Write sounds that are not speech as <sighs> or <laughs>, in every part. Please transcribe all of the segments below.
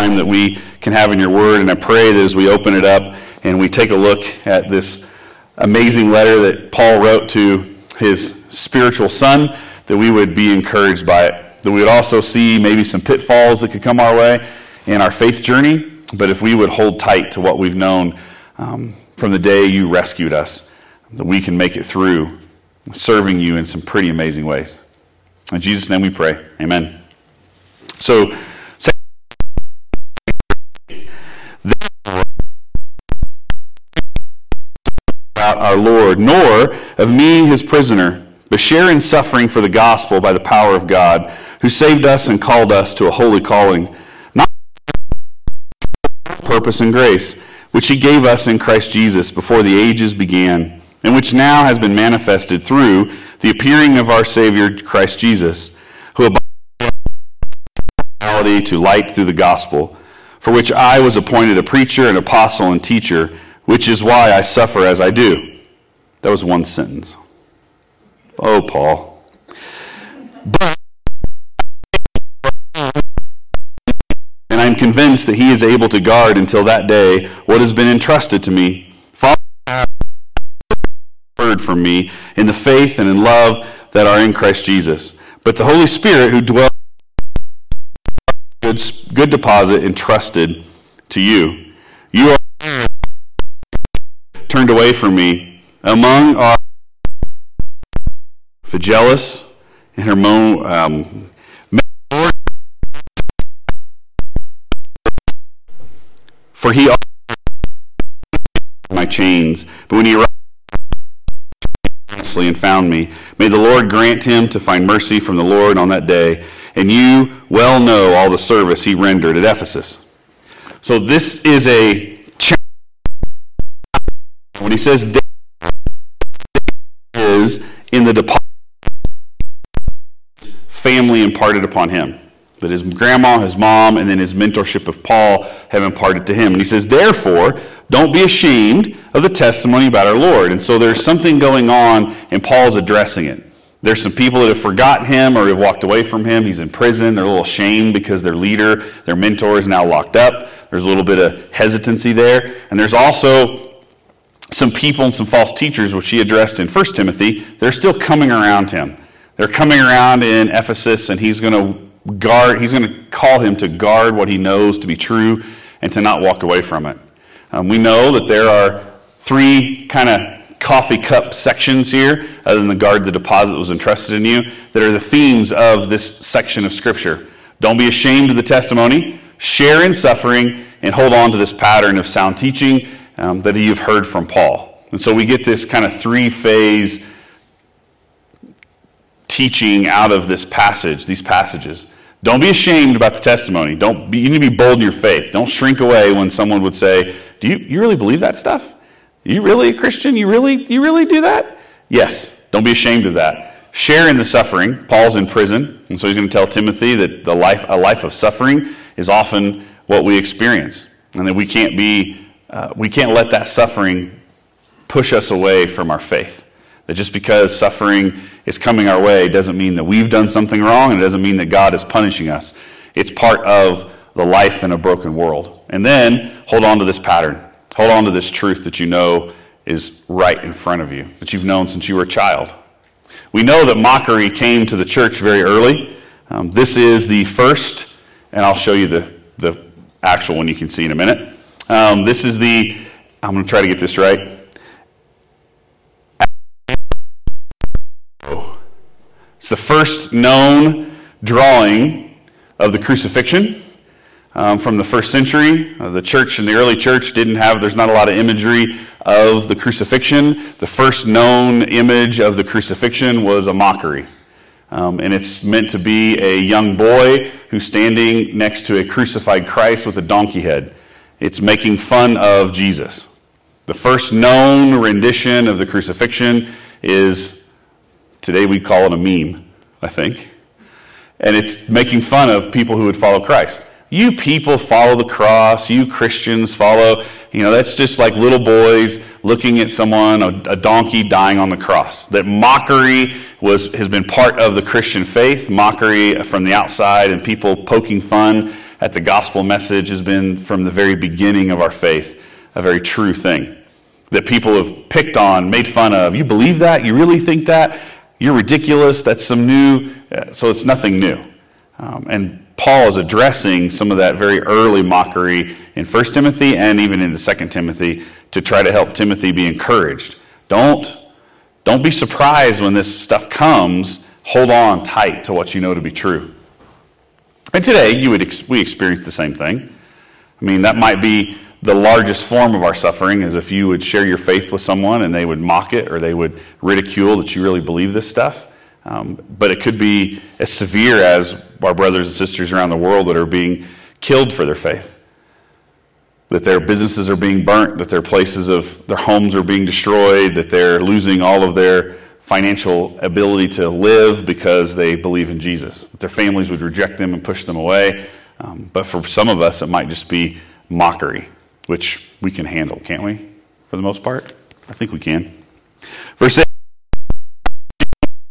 time that we can have in your word. And I pray that as we open it up and we take a look at this amazing letter that Paul wrote to his spiritual son, that we would be encouraged by it. That we would also see maybe some pitfalls that could come our way in our faith journey, but if we would hold tight to what we've known um, from the day you rescued us, that we can make it through serving you in some pretty amazing ways. In Jesus' name we pray. Amen. So, our Lord, nor of me, his prisoner, but share in suffering for the gospel by the power of God, who saved us and called us to a holy calling, not purpose and grace, which he gave us in Christ Jesus before the ages began, and which now has been manifested through the appearing of our Savior Christ Jesus, who to light through the gospel, for which I was appointed a preacher, an apostle, and teacher, which is why I suffer as I do. That was one sentence. Oh, Paul. But, and I'm convinced that he is able to guard until that day what has been entrusted to me. Father, heard from me in the faith and in love that are in Christ Jesus. But the Holy Spirit who dwells good, good deposit entrusted to you. You are turned away from me among our Phygellus and Hermon, um, for he my chains, but when he arrived and found me, may the Lord grant him to find mercy from the Lord on that day and you well know all the service he rendered at Ephesus. So this is a when he says is in the family imparted upon him that his grandma, his mom, and then his mentorship of Paul have imparted to him. And he says, therefore, don't be ashamed of the testimony about our Lord. And so there's something going on, and Paul's addressing it. There's some people that have forgotten him or have walked away from him. He's in prison. They're a little ashamed because their leader, their mentor, is now locked up. There's a little bit of hesitancy there. And there's also some people and some false teachers, which he addressed in 1 Timothy. They're still coming around him. They're coming around in Ephesus, and he's going to guard, he's going to call him to guard what he knows to be true and to not walk away from it. Um, we know that there are three kind of coffee cup sections here, other than the guard the deposit was entrusted in you, that are the themes of this section of Scripture. Don't be ashamed of the testimony, share in suffering, and hold on to this pattern of sound teaching um, that you've heard from Paul. And so we get this kind of three phase teaching out of this passage, these passages. Don't be ashamed about the testimony. Don't be, you need to be bold in your faith. Don't shrink away when someone would say, Do you, you really believe that stuff? You really a Christian? You really, you really do that? Yes. Don't be ashamed of that. Share in the suffering. Paul's in prison, and so he's going to tell Timothy that the life, a life of suffering is often what we experience, and that we can't be, uh, we can't let that suffering push us away from our faith. That just because suffering is coming our way doesn't mean that we've done something wrong, and it doesn't mean that God is punishing us. It's part of the life in a broken world. And then hold on to this pattern. Hold on to this truth that you know is right in front of you, that you've known since you were a child. We know that mockery came to the church very early. Um, this is the first, and I'll show you the, the actual one you can see in a minute. Um, this is the, I'm going to try to get this right. It's the first known drawing of the crucifixion um, from the first century. Uh, the church in the early church didn't have, there's not a lot of imagery of the crucifixion. The first known image of the crucifixion was a mockery. Um, and it's meant to be a young boy who's standing next to a crucified Christ with a donkey head. It's making fun of Jesus. The first known rendition of the crucifixion is, today we call it a meme, I think. And it's making fun of people who would follow Christ. You people follow the cross. You Christians follow, you know, that's just like little boys looking at someone, a, a, donkey dying on the cross. That mockery was, has been part of the Christian faith, mockery from the outside and people poking fun at the gospel message has been from the very beginning of our faith a very true thing that people have picked on, made fun of. You believe that? You really think that? You're ridiculous. That's some new. Uh, so it's nothing new. Um, and Paul is addressing some of that very early mockery in 1 Timothy and even in the 2 Timothy to try to help Timothy be encouraged. Don't, don't be surprised when this stuff comes. Hold on tight to what you know to be true. And today, you would ex- we experience the same thing. I mean, that might be the largest form of our suffering is if you would share your faith with someone and they would mock it or they would ridicule that you really believe this stuff. Um, but it could be as severe as our brothers and sisters around the world that are being killed for their faith. That their businesses are being burnt, that their places of their homes are being destroyed, that they're losing all of their financial ability to live because they believe in Jesus. Their families would reject them and push them away. Um, but for some of us, it might just be mockery which we can handle, can't we? For the most part? I think we can. Verse 8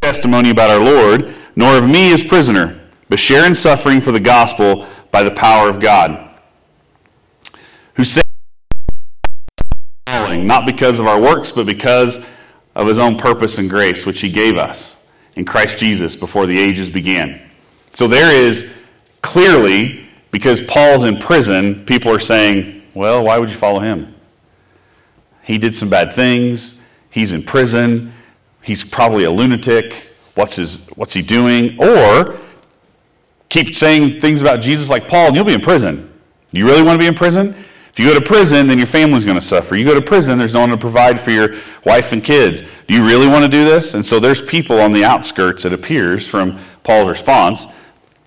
testimony about our Lord, nor of me as prisoner, but share in suffering for the gospel by the power of God. Who saved not because of our works, but because of his own purpose and grace, which he gave us in Christ Jesus before the ages began. So there is clearly, because Paul's in prison, people are saying, well, why would you follow him? He did some bad things. He's in prison. He's probably a lunatic. What's, his, what's he doing? Or keep saying things about Jesus like Paul, and you'll be in prison. You really want to be in prison? You go to prison, then your family's going to suffer. You go to prison, there's no one to provide for your wife and kids. Do you really want to do this? And so there's people on the outskirts, it appears, from Paul's response,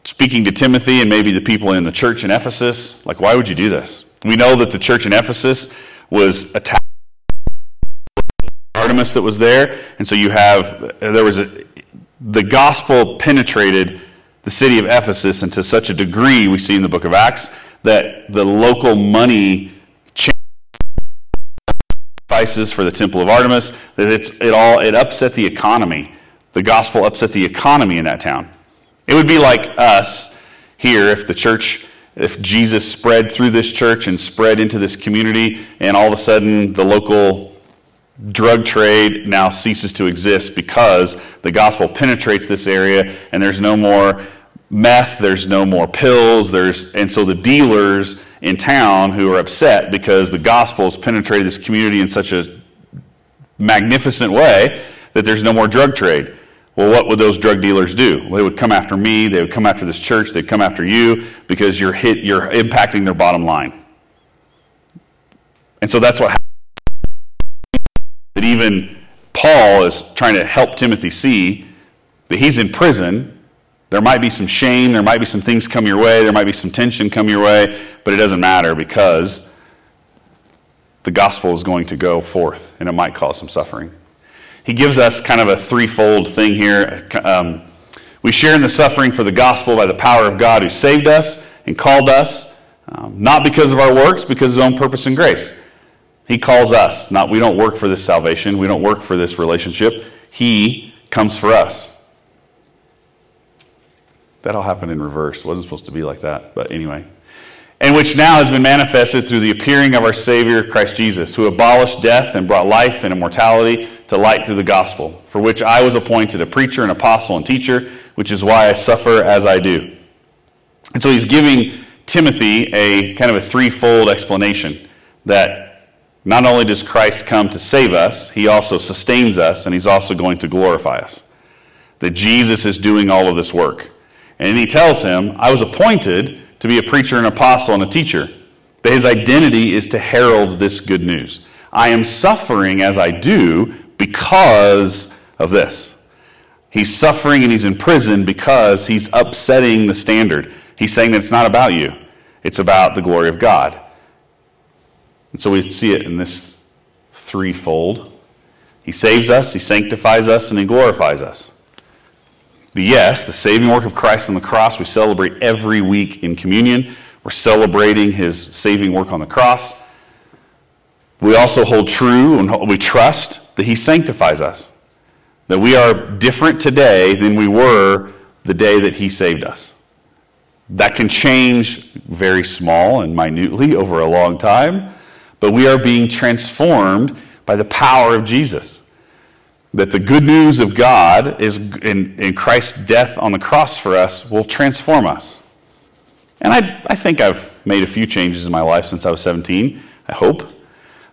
speaking to Timothy and maybe the people in the church in Ephesus, like, why would you do this? We know that the church in Ephesus was attacked Artemis that was there, and so you have there was a the gospel penetrated the city of Ephesus and to such a degree we see in the book of Acts that the local money sacrifices for the temple of Artemis that it's it all it upset the economy. The gospel upset the economy in that town. It would be like us here if the church if Jesus spread through this church and spread into this community, and all of a sudden the local drug trade now ceases to exist because the gospel penetrates this area and there's no more meth, there's no more pills, there's and so the dealers in town who are upset because the gospel has penetrated this community in such a magnificent way that there's no more drug trade. Well, what would those drug dealers do? Well, they would come after me, they would come after this church, they'd come after you because you're hit you're impacting their bottom line. And so that's what happens. That even Paul is trying to help Timothy see that he's in prison. There might be some shame, there might be some things come your way, there might be some tension come your way, but it doesn't matter because the gospel is going to go forth and it might cause some suffering he gives us kind of a threefold thing here. Um, we share in the suffering for the gospel by the power of God who saved us and called us, um, not because of our works, because of his own purpose and grace. He calls us. Not we don't work for this salvation. We don't work for this relationship. He comes for us. That all happened in reverse. It wasn't supposed to be like that, but anyway and which now has been manifested through the appearing of our Savior, Christ Jesus, who abolished death and brought life and immortality to light through the gospel, for which I was appointed a preacher, an apostle, and teacher, which is why I suffer as I do. And so he's giving Timothy a kind of a threefold explanation that not only does Christ come to save us, he also sustains us, and he's also going to glorify us. That Jesus is doing all of this work. And he tells him, I was appointed to be a preacher, an apostle, and a teacher. But his identity is to herald this good news. I am suffering as I do because of this. He's suffering and he's in prison because he's upsetting the standard. He's saying that it's not about you, it's about the glory of God. And so we see it in this threefold. He saves us, he sanctifies us, and he glorifies us. The yes, the saving work of Christ on the cross, we celebrate every week in communion. We're celebrating his saving work on the cross. We also hold true and we trust that he sanctifies us. That we are different today than we were the day that he saved us. That can change very small and minutely over a long time, but we are being transformed by the power of Jesus. That the good news of God is in, in Christ's death on the cross for us will transform us. And I, I think I've made a few changes in my life since I was 17, I hope.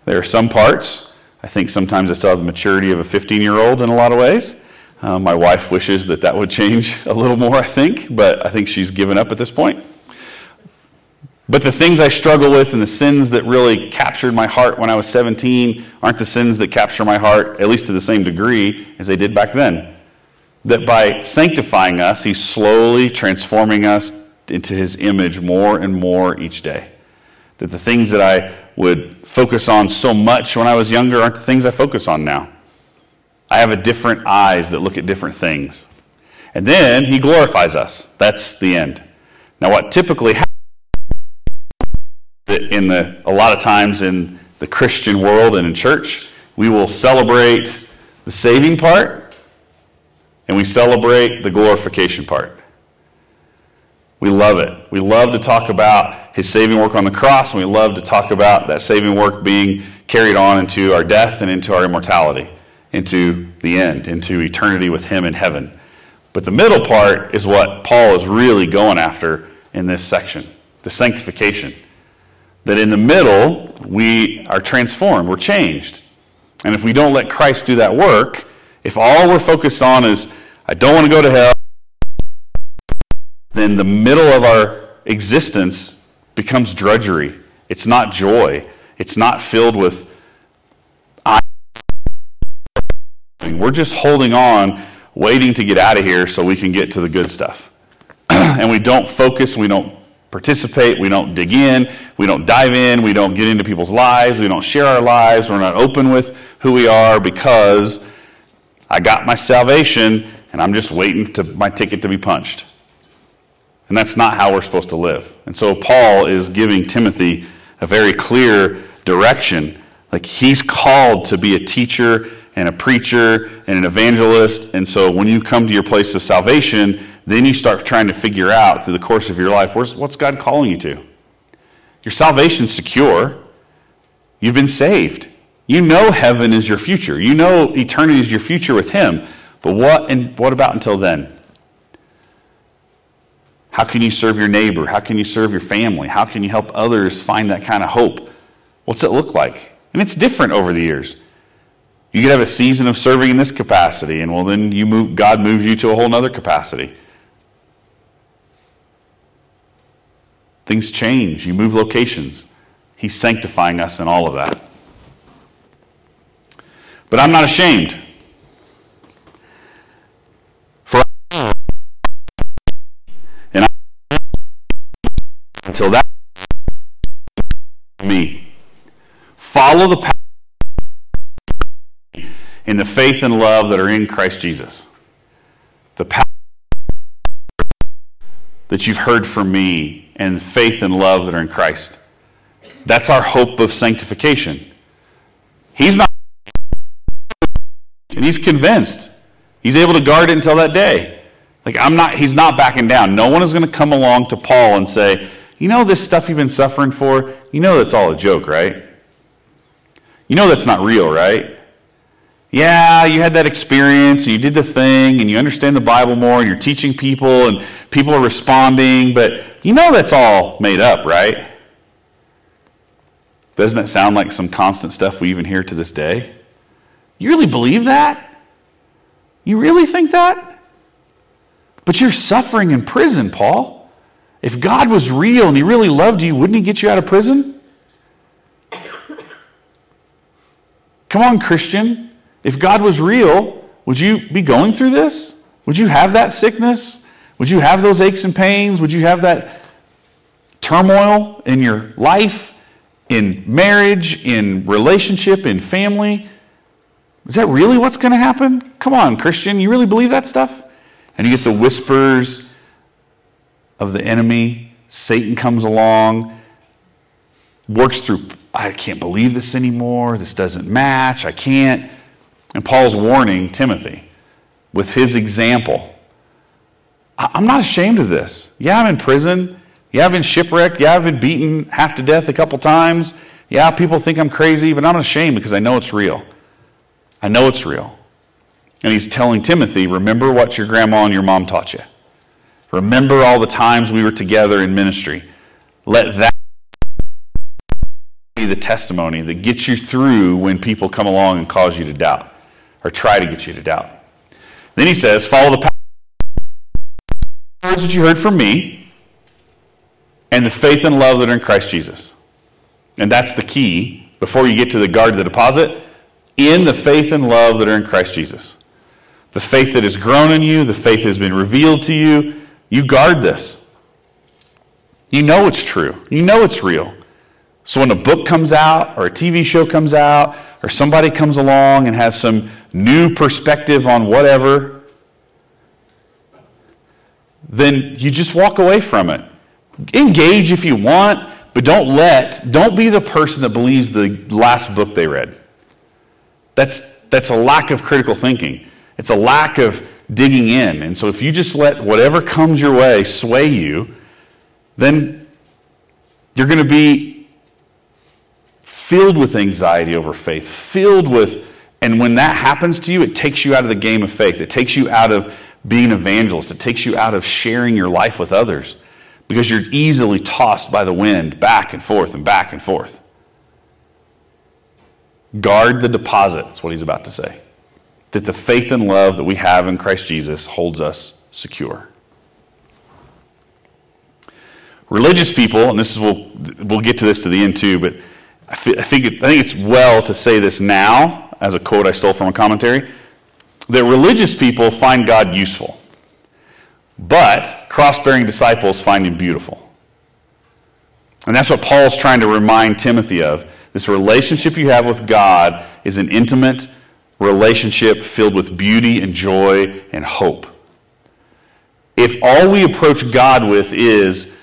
There are some parts. I think sometimes I still have the maturity of a 15 year old in a lot of ways. Uh, my wife wishes that that would <laughs> change a little more, I think, but I think she's given up at this point. But the things I struggle with and the sins that really captured my heart when I was 17 aren't the sins that capture my heart, at least to the same degree as they did back then. That by sanctifying us, He's slowly transforming us into His image more and more each day. That the things that I would focus on so much when I was younger aren't the things I focus on now. I have a different eyes that look at different things. And then He glorifies us. That's the end. Now, what typically happens in the, a lot of times in the Christian world and in church, we will celebrate the saving part and we celebrate the glorification part. We love it. We love to talk about his saving work on the cross, and we love to talk about that saving work being carried on into our death and into our immortality, into the end, into eternity with him in heaven. But the middle part is what Paul is really going after in this section the sanctification that in the middle, we are transformed, we're changed. And if we don't let Christ do that work, if all we're focused on is, I don't want to go to hell, then the middle of our existence becomes drudgery. It's not joy. It's not filled with. We're just holding on, waiting to get out of here so we can get to the good stuff. <clears throat> and we don't focus, we don't participate, we don't dig in, we don't dive in, we don't get into people's lives, we don't share our lives, we're not open with who we are because I got my salvation and I'm just waiting to my ticket to be punched. And that's not how we're supposed to live. And so Paul is giving Timothy a very clear direction. Like he's called to be a teacher and a preacher and an evangelist. And so when you come to your place of salvation, then you start trying to figure out through the course of your life what's God calling you to? Your salvation's secure. You've been saved. You know heaven is your future. You know eternity is your future with Him. But what and what about until then? How can you serve your neighbor? How can you serve your family? How can you help others find that kind of hope? What's it look like? And it's different over the years. You could have a season of serving in this capacity, and well, then you move, God moves you to a whole other capacity. Things change. You move locations. He's sanctifying us in all of that. But I'm not ashamed. For and I, until that me follow the path in the faith and love that are in Christ Jesus. The power that you've heard from me and faith and love that are in Christ. That's our hope of sanctification. He's not, and he's convinced. He's able to guard it until that day. Like I'm not, he's not backing down. No one is going to come along to Paul and say, you know this stuff you've been suffering for, you know that's all a joke, right? You know that's not real, right? Yeah, you had that experience, and you did the thing, and you understand the Bible more, and you're teaching people, and people are responding, but you know that's all made up, right? Doesn't that sound like some constant stuff we even hear to this day? You really believe that? You really think that? But you're suffering in prison, Paul. If God was real and He really loved you, wouldn't He get you out of prison? Come on, Christian. If God was real, would you be going through this? Would you have that sickness? Would you have those aches and pains? Would you have that turmoil in your life, in marriage, in relationship, in family? Is that really what's going to happen? Come on, Christian, you really believe that stuff? And you get the whispers of the enemy. Satan comes along, works through, I can't believe this anymore. This doesn't match. I can't. And Paul's warning Timothy with his example I'm not ashamed of this. Yeah, I'm in prison. Yeah, I've been shipwrecked. Yeah, I've been beaten half to death a couple times. Yeah, people think I'm crazy, but I'm ashamed because I know it's real. I know it's real. And he's telling Timothy, remember what your grandma and your mom taught you. Remember all the times we were together in ministry. Let that be the testimony that gets you through when people come along and cause you to doubt or try to get you to doubt. Then he says, follow the words that you heard from me and the faith and love that are in Christ Jesus. And that's the key before you get to the guard of the deposit in the faith and love that are in Christ Jesus. The faith that has grown in you, the faith that has been revealed to you, you guard this. You know it's true. You know it's real. So when a book comes out or a TV show comes out or somebody comes along and has some new perspective on whatever, then you just walk away from it. Engage if you want, but don't let, don't be the person that believes the last book they read. That's, that's a lack of critical thinking. It's a lack of digging in. And so if you just let whatever comes your way sway you, then you're going to be filled with anxiety over faith, filled with, and when that happens to you, it takes you out of the game of faith. It takes you out of being evangelist. It takes you out of sharing your life with others because you're easily tossed by the wind back and forth and back and forth. Guard the deposit, that's what he's about to say. That the faith and love that we have in Christ Jesus holds us secure. Religious people, and this is we'll we'll get to this to the end too, but I, think I think it's well to say this now as a quote I stole from a commentary that religious people find God useful, but cross-bearing disciples find him beautiful. And that's what Paul's trying to remind Timothy of this relationship you have with God is an intimate relationship filled with beauty and joy and hope. If all we approach God with is,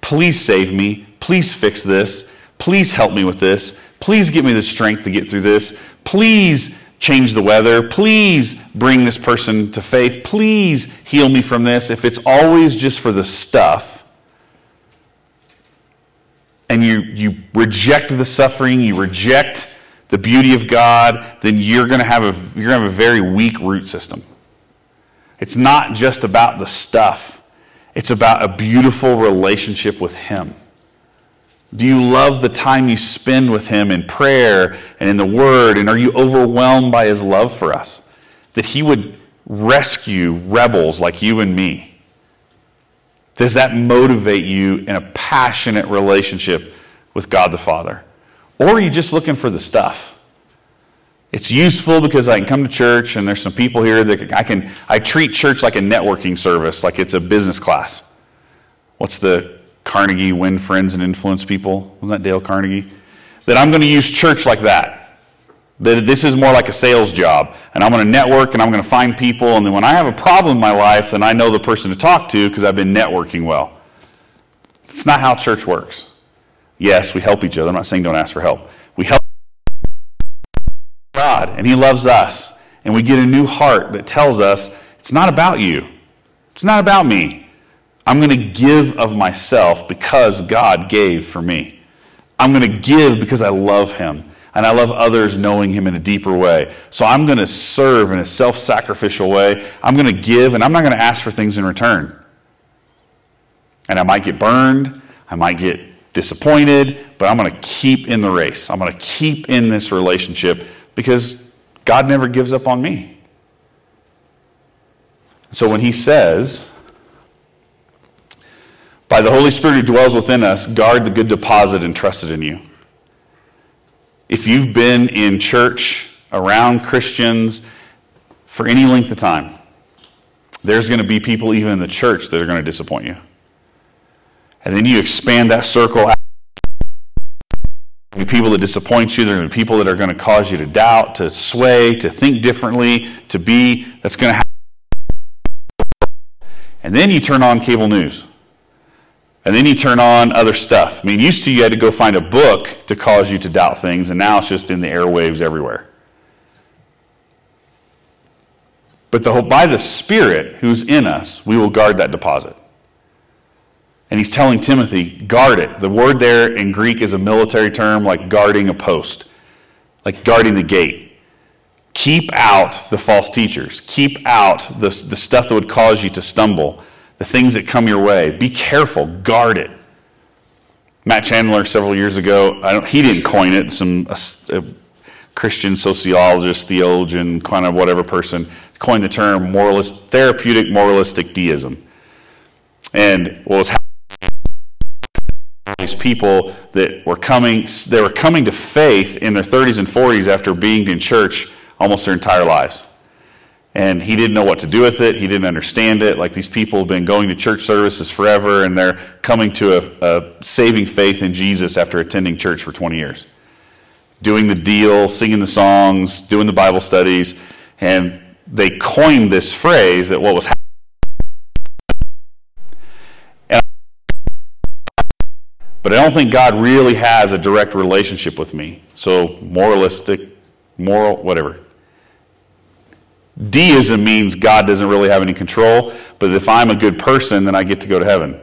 please save me, please fix this, please help me with this, please give me the strength to get through this, please change the weather, please bring this person to faith, please heal me from this, if it's always just for the stuff, and you, you reject the suffering, you reject the beauty of God, then you're going to have a, you're going to have a very weak root system. It's not just about the stuff, it's about a beautiful relationship with Him. Do you love the time you spend with Him in prayer and in the Word? And are you overwhelmed by His love for us? That He would rescue rebels like you and me does that motivate you in a passionate relationship with God the Father? Or are you just looking for the stuff? It's useful because I can come to church and there's some people here that I can I treat church like a networking service, like it's a business class. What's the Carnegie win friends and influence people? Wasn't that Dale Carnegie? That I'm going to use church like that. That this is more like a sales job. And I'm going to network and I'm going to find people. And then when I have a problem in my life, then I know the person to talk to because I've been networking well. It's not how church works. Yes, we help each other. I'm not saying don't ask for help. We help God, and He loves us. And we get a new heart that tells us it's not about you, it's not about me. I'm going to give of myself because God gave for me. I'm going to give because I love Him and I love others knowing Him in a deeper way. So I'm going to serve in a self sacrificial way. I'm going to give, and I'm not going to ask for things in return. And I might get burned, I might get disappointed, but I'm going to keep in the race. I'm going to keep in this relationship because God never gives up on me. So when He says, by the Holy Spirit who dwells within us, guard the good deposit entrusted in you. If you've been in church around Christians for any length of time, there's going to be people even in the church that are going to disappoint you. And then you expand that circle out. People that disappoint you. There are going to be people that are going to cause you to doubt, to sway, to think differently, to be. That's going to happen. And then you turn on cable news. And then you turn on other stuff. I mean, used to you had to go find a book to cause you to doubt things, and now it's just in the airwaves everywhere. But the, by the Spirit who's in us, we will guard that deposit. And he's telling Timothy, guard it. The word there in Greek is a military term like guarding a post, like guarding the gate. Keep out the false teachers. Keep out the, the stuff that would cause you to stumble, the things that come your way. Be careful. Guard it. Matt Chandler, several years ago, he didn't coin it. Some a, a Christian sociologist, theologian, kind of whatever person coined the term moralist, therapeutic moralistic deism. And what was happening these people that were coming they were coming to faith in their 30s and 40s after being in church almost their entire lives and he didn't know what to do with it he didn't understand it like these people have been going to church services forever and they're coming to a, a saving faith in jesus after attending church for 20 years doing the deal singing the songs doing the bible studies and they coined this phrase that what was happening But I don't think God really has a direct relationship with me. So, moralistic, moral, whatever. Deism means God doesn't really have any control, but if I'm a good person, then I get to go to heaven.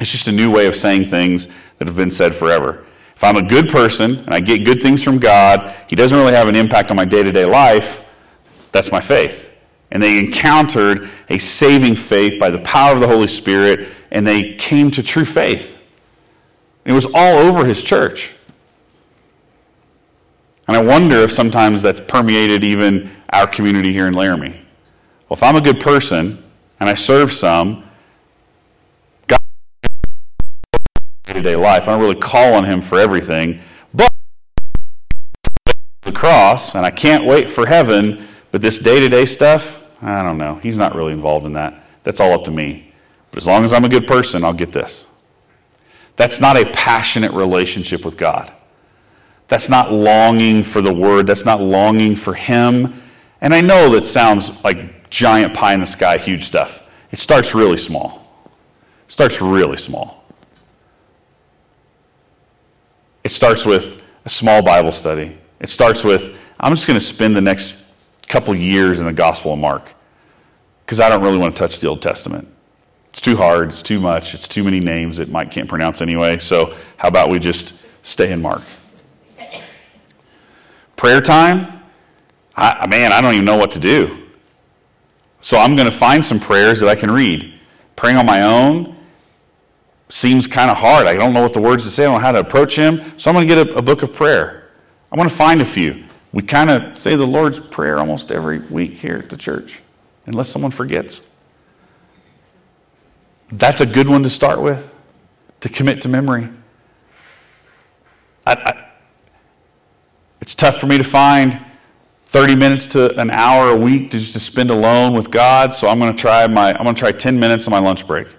It's just a new way of saying things that have been said forever. If I'm a good person and I get good things from God, He doesn't really have an impact on my day to day life, that's my faith. And they encountered a saving faith by the power of the Holy Spirit, and they came to true faith. It was all over his church. And I wonder if sometimes that's permeated even our community here in Laramie. Well, if I'm a good person and I serve some, God day-to-day life. I don't really call on him for everything, but the cross, and I can't wait for heaven, but this day-to-day stuff, I don't know. He's not really involved in that. That's all up to me. But as long as I'm a good person, I'll get this. That's not a passionate relationship with God. That's not longing for the Word. That's not longing for Him. And I know that sounds like giant pie in the sky, huge stuff. It starts really small. It starts really small. It starts with a small Bible study. It starts with, I'm just going to spend the next couple years in the Gospel of Mark because I don't really want to touch the Old Testament. It's too hard, it's too much, it's too many names that Mike can't pronounce anyway. So, how about we just stay in Mark? Prayer time? I, man, I don't even know what to do. So, I'm going to find some prayers that I can read. Praying on my own seems kind of hard. I don't know what the words to say, I don't know how to approach Him. So, I'm going to get a, a book of prayer. I want to find a few. We kind of say the Lord's Prayer almost every week here at the church, unless someone forgets. That's a good one to start with, to commit to memory. I, I, tough for me to find 30 minutes to an hour a week to just to spend alone with God, so I'm going to try my I'm going to try 10 minutes on my lunch break. I'm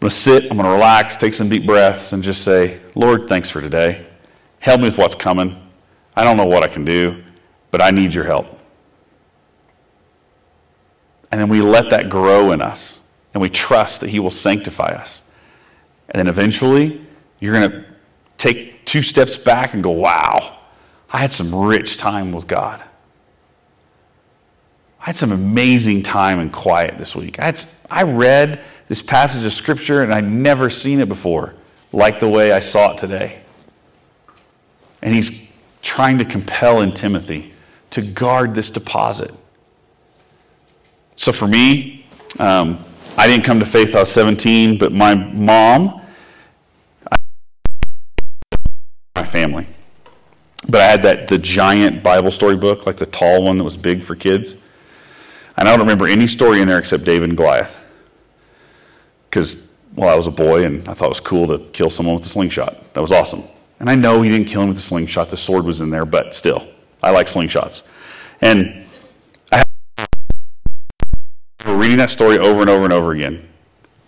going to sit, I'm going to relax, take some deep breaths and just say, "Lord, thanks for today. Help me with what's coming. I don't know what I can do, but I need your help." And then we let that grow in us and we trust that He will sanctify us. And then eventually, you're going to take two steps back and go, wow, I had some rich time with God. I had some amazing time in quiet this week. I, had, I read this passage of Scripture and I'd never seen it before, like the way I saw it today. And he's trying to compel in Timothy to guard this deposit. So for me, um, I didn't come to faith I was 17, but my mom, my family. But I had that the giant Bible story book, like the tall one that was big for kids. And I don't remember any story in there except David and Goliath. Because, well, I was a boy and I thought it was cool to kill someone with a slingshot. That was awesome. And I know he didn't kill him with a slingshot, the sword was in there, but still, I like slingshots. And we're reading that story over and over and over again.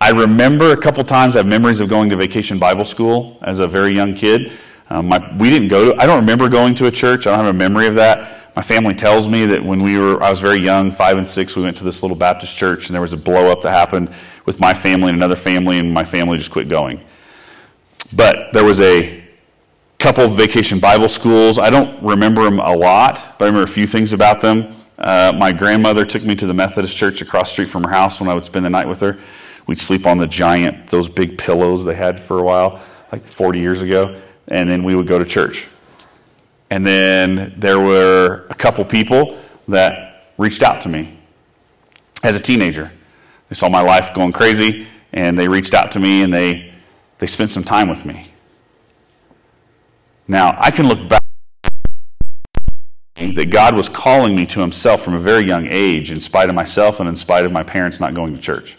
I remember a couple times I have memories of going to vacation Bible school as a very young kid. Um, my, we didn't go to, I don't remember going to a church. I don't have a memory of that. My family tells me that when we were, I was very young, five and six, we went to this little Baptist church and there was a blow up that happened with my family and another family, and my family just quit going. But there was a couple of vacation Bible schools. I don't remember them a lot, but I remember a few things about them. Uh, my grandmother took me to the Methodist church across the street from her house when I would spend the night with her. We'd sleep on the giant, those big pillows they had for a while, like 40 years ago, and then we would go to church. And then there were a couple people that reached out to me as a teenager. They saw my life going crazy, and they reached out to me and they, they spent some time with me. Now, I can look back that God was calling me to Himself from a very young age, in spite of myself and in spite of my parents not going to church.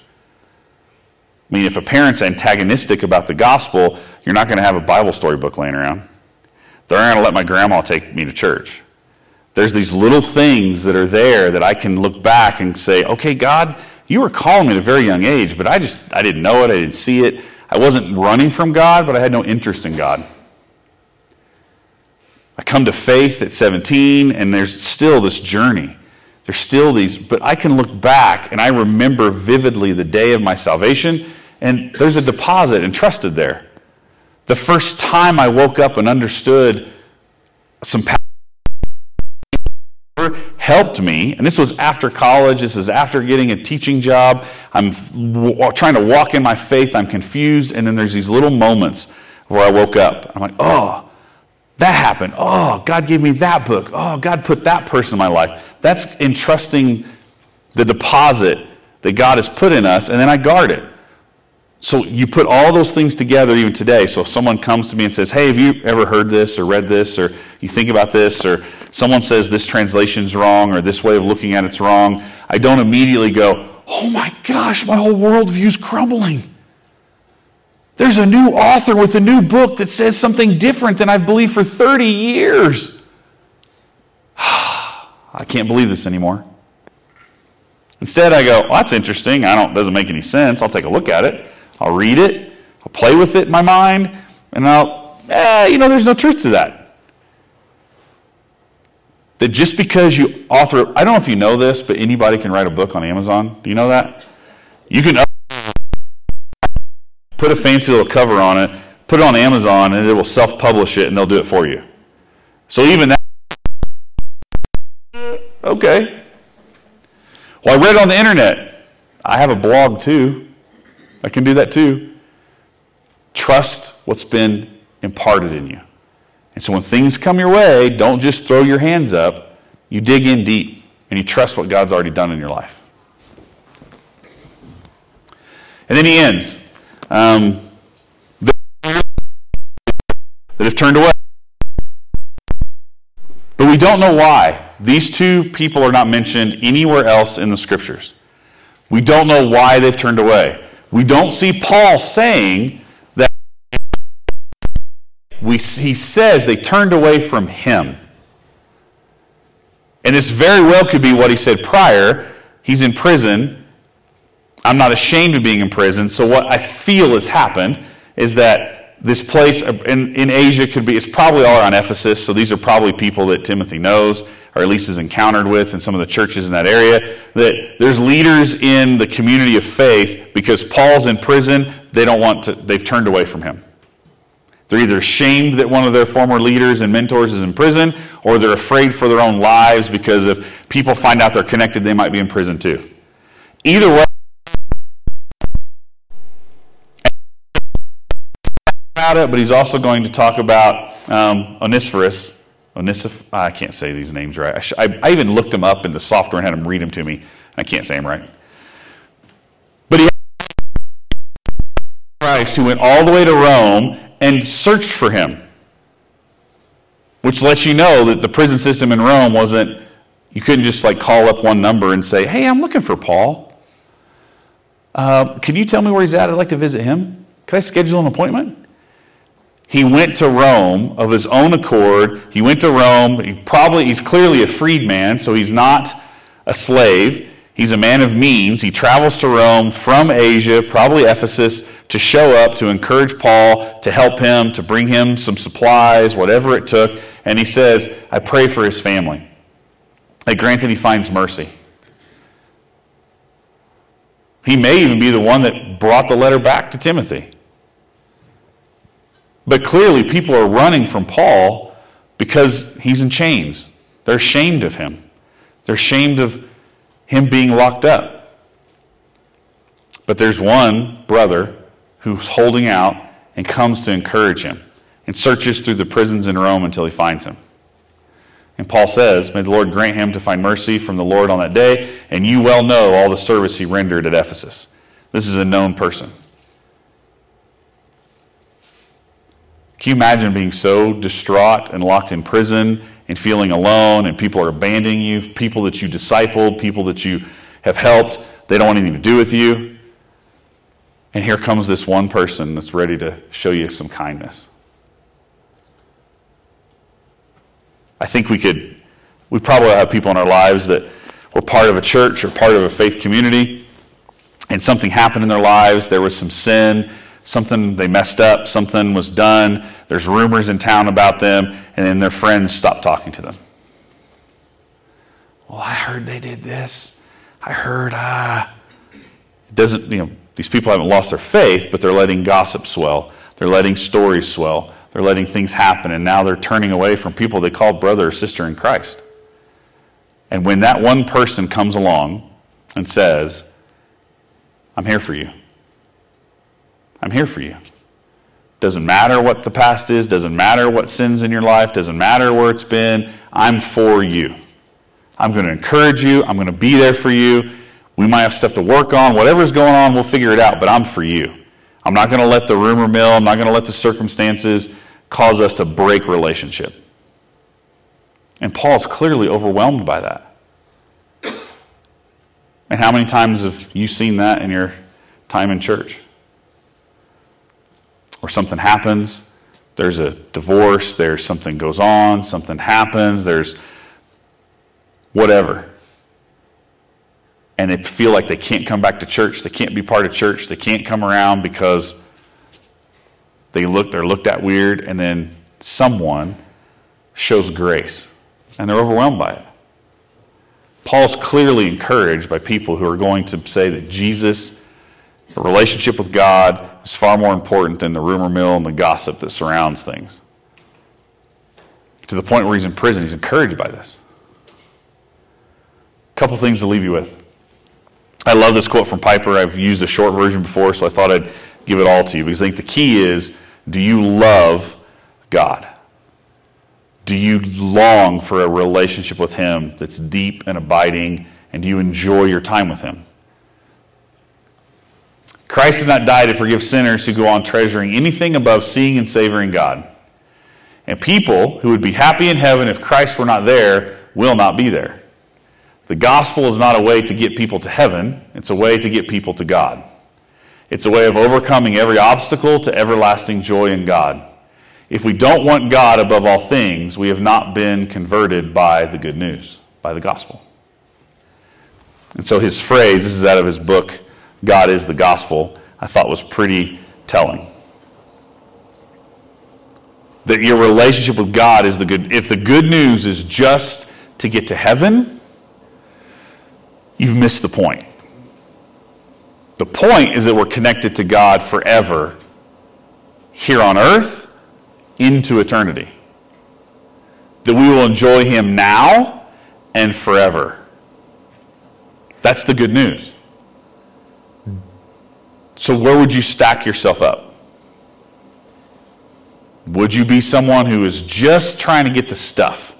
I mean, if a parent's antagonistic about the gospel, you're not going to have a Bible story book laying around. They're not going to let my grandma take me to church. There's these little things that are there that I can look back and say, okay, God, you were calling me at a very young age, but I just, I didn't know it. I didn't see it. I wasn't running from God, but I had no interest in God. I come to faith at 17, and there's still this journey. There's still these, but I can look back and I remember vividly the day of my salvation, and there's a deposit entrusted there. The first time I woke up and understood some helped me, and this was after college, this is after getting a teaching job. I'm trying to walk in my faith, I'm confused, and then there's these little moments where I woke up. I'm like, oh, that happened. Oh, God gave me that book. Oh, God put that person in my life. That's entrusting the deposit that God has put in us, and then I guard it. So you put all those things together even today. So if someone comes to me and says, Hey, have you ever heard this or read this or you think about this or someone says this translation's wrong or this way of looking at it's wrong, I don't immediately go, Oh my gosh, my whole worldview's crumbling. There's a new author with a new book that says something different than I've believed for 30 years. <sighs> I can't believe this anymore. Instead, I go, well, that's interesting. I don't doesn't make any sense. I'll take a look at it. I'll read it. I'll play with it in my mind, and I'll, eh, you know, there's no truth to that. That just because you author, I don't know if you know this, but anybody can write a book on Amazon. Do you know that? You can put a fancy little cover on it, put it on Amazon, and it will self publish it and they'll do it for you. So even that, okay. Well, I read it on the internet. I have a blog too. I can do that too. Trust what's been imparted in you. And so when things come your way, don't just throw your hands up. You dig in deep and you trust what God's already done in your life. And then he ends um, that have turned away. But we don't know why. These two people are not mentioned anywhere else in the scriptures. We don't know why they've turned away. We don't see Paul saying that we, he says they turned away from him. And this very well could be what he said prior. He's in prison. I'm not ashamed of being in prison. So what I feel has happened is that this place in, in Asia could be, it's probably all around Ephesus. So these are probably people that Timothy knows or at least has encountered with in some of the churches in that area. That there's leaders in the community of faith because Paul's in prison. They don't want to, they've turned away from him. They're either ashamed that one of their former leaders and mentors is in prison, or they're afraid for their own lives because if people find out they're connected, they might be in prison too. Either way, about it, but he's also going to talk about um, Onesiphorus. Onisiph- I can't say these names right. I, sh- I, I, even looked them up in the software and had him read them to me. I can't say them right. But he Christ who went all the way to Rome and searched for him, which lets you know that the prison system in Rome wasn't. You couldn't just like call up one number and say, "Hey, I'm looking for Paul. Uh, can you tell me where he's at? I'd like to visit him. Can I schedule an appointment?" He went to Rome of his own accord. He went to Rome. He probably he's clearly a freedman, so he's not a slave. He's a man of means. He travels to Rome from Asia, probably Ephesus, to show up, to encourage Paul, to help him, to bring him some supplies, whatever it took. And he says, I pray for his family. And granted, he finds mercy. He may even be the one that brought the letter back to Timothy. But clearly, people are running from Paul because he's in chains. They're ashamed of him. They're ashamed of him being locked up. But there's one brother who's holding out and comes to encourage him and searches through the prisons in Rome until he finds him. And Paul says, May the Lord grant him to find mercy from the Lord on that day, and you well know all the service he rendered at Ephesus. This is a known person. Can you imagine being so distraught and locked in prison and feeling alone, and people are abandoning you, people that you discipled, people that you have helped, they don't want anything to do with you? And here comes this one person that's ready to show you some kindness. I think we could, we probably have people in our lives that were part of a church or part of a faith community, and something happened in their lives. There was some sin something they messed up, something was done, there's rumors in town about them, and then their friends stop talking to them. Well, I heard they did this. I heard, ah. It doesn't, you know, these people haven't lost their faith, but they're letting gossip swell. They're letting stories swell. They're letting things happen, and now they're turning away from people they call brother or sister in Christ. And when that one person comes along and says, I'm here for you. I'm here for you. Doesn't matter what the past is, doesn't matter what sins in your life, doesn't matter where it's been. I'm for you. I'm going to encourage you. I'm going to be there for you. We might have stuff to work on. Whatever's going on, we'll figure it out, but I'm for you. I'm not going to let the rumor mill, I'm not going to let the circumstances cause us to break relationship. And Paul's clearly overwhelmed by that. And how many times have you seen that in your time in church? Or something happens, there's a divorce, there's something goes on, something happens, there's whatever. And they feel like they can't come back to church, they can't be part of church, they can't come around because they look they're looked at weird and then someone shows grace and they're overwhelmed by it. Paul's clearly encouraged by people who are going to say that Jesus, a relationship with God, is far more important than the rumor mill and the gossip that surrounds things. To the point where he's in prison, he's encouraged by this. A couple things to leave you with. I love this quote from Piper. I've used a short version before, so I thought I'd give it all to you because I think the key is do you love God? Do you long for a relationship with Him that's deep and abiding? And do you enjoy your time with Him? Christ did not die to forgive sinners who go on treasuring anything above seeing and savoring God. And people who would be happy in heaven if Christ were not there will not be there. The gospel is not a way to get people to heaven, it's a way to get people to God. It's a way of overcoming every obstacle to everlasting joy in God. If we don't want God above all things, we have not been converted by the good news, by the gospel. And so his phrase, this is out of his book, God is the gospel, I thought was pretty telling. That your relationship with God is the good. If the good news is just to get to heaven, you've missed the point. The point is that we're connected to God forever here on earth into eternity. That we will enjoy Him now and forever. That's the good news. So, where would you stack yourself up? Would you be someone who is just trying to get the stuff?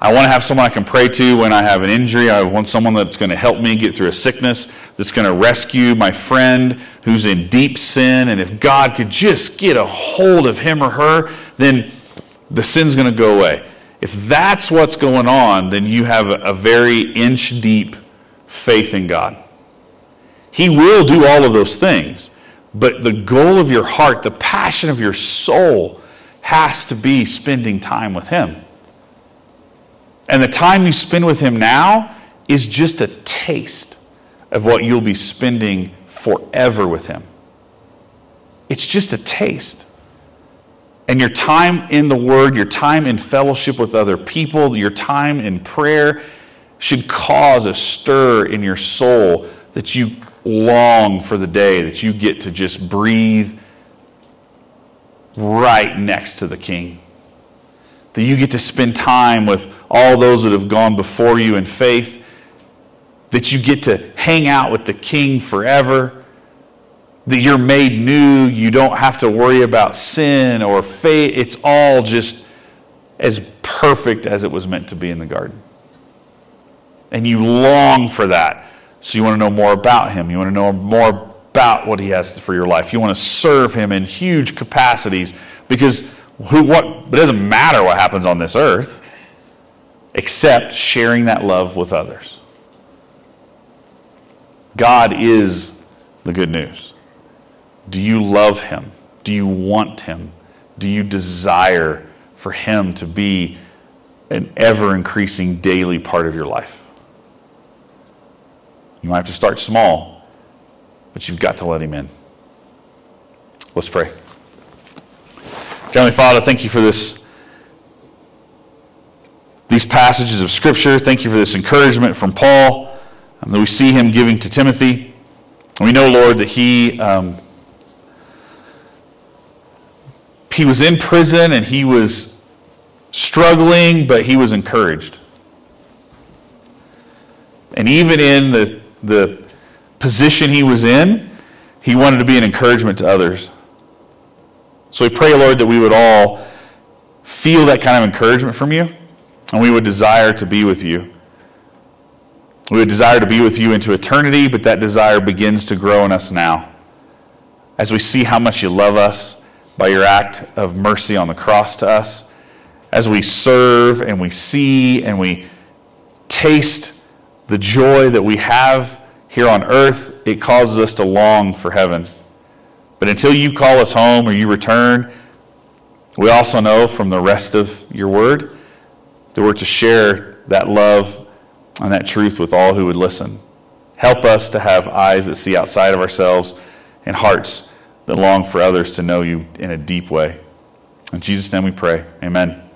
I want to have someone I can pray to when I have an injury. I want someone that's going to help me get through a sickness, that's going to rescue my friend who's in deep sin. And if God could just get a hold of him or her, then the sin's going to go away. If that's what's going on, then you have a very inch deep faith in God. He will do all of those things. But the goal of your heart, the passion of your soul, has to be spending time with Him. And the time you spend with Him now is just a taste of what you'll be spending forever with Him. It's just a taste. And your time in the Word, your time in fellowship with other people, your time in prayer should cause a stir in your soul that you long for the day that you get to just breathe right next to the King. That you get to spend time with all those that have gone before you in faith, that you get to hang out with the King forever, that you're made new, you don't have to worry about sin or fate. It's all just as perfect as it was meant to be in the garden. And you long for that. So you want to know more about him. You want to know more about what he has for your life. You want to serve him in huge capacities because who, what, it doesn't matter what happens on this earth except sharing that love with others. God is the good news. Do you love him? Do you want him? Do you desire for him to be an ever increasing daily part of your life? You might have to start small, but you've got to let him in. Let's pray. Heavenly Father, thank you for this these passages of Scripture. Thank you for this encouragement from Paul um, that we see him giving to Timothy. And we know, Lord, that he um, he was in prison and he was struggling, but he was encouraged. And even in the, the position he was in, he wanted to be an encouragement to others. So we pray, Lord, that we would all feel that kind of encouragement from you, and we would desire to be with you. We would desire to be with you into eternity, but that desire begins to grow in us now. As we see how much you love us by your act of mercy on the cross to us, as we serve and we see and we taste the joy that we have here on earth, it causes us to long for heaven. But until you call us home or you return, we also know from the rest of your word that we're to share that love and that truth with all who would listen. Help us to have eyes that see outside of ourselves and hearts that long for others to know you in a deep way. In Jesus' name we pray. Amen.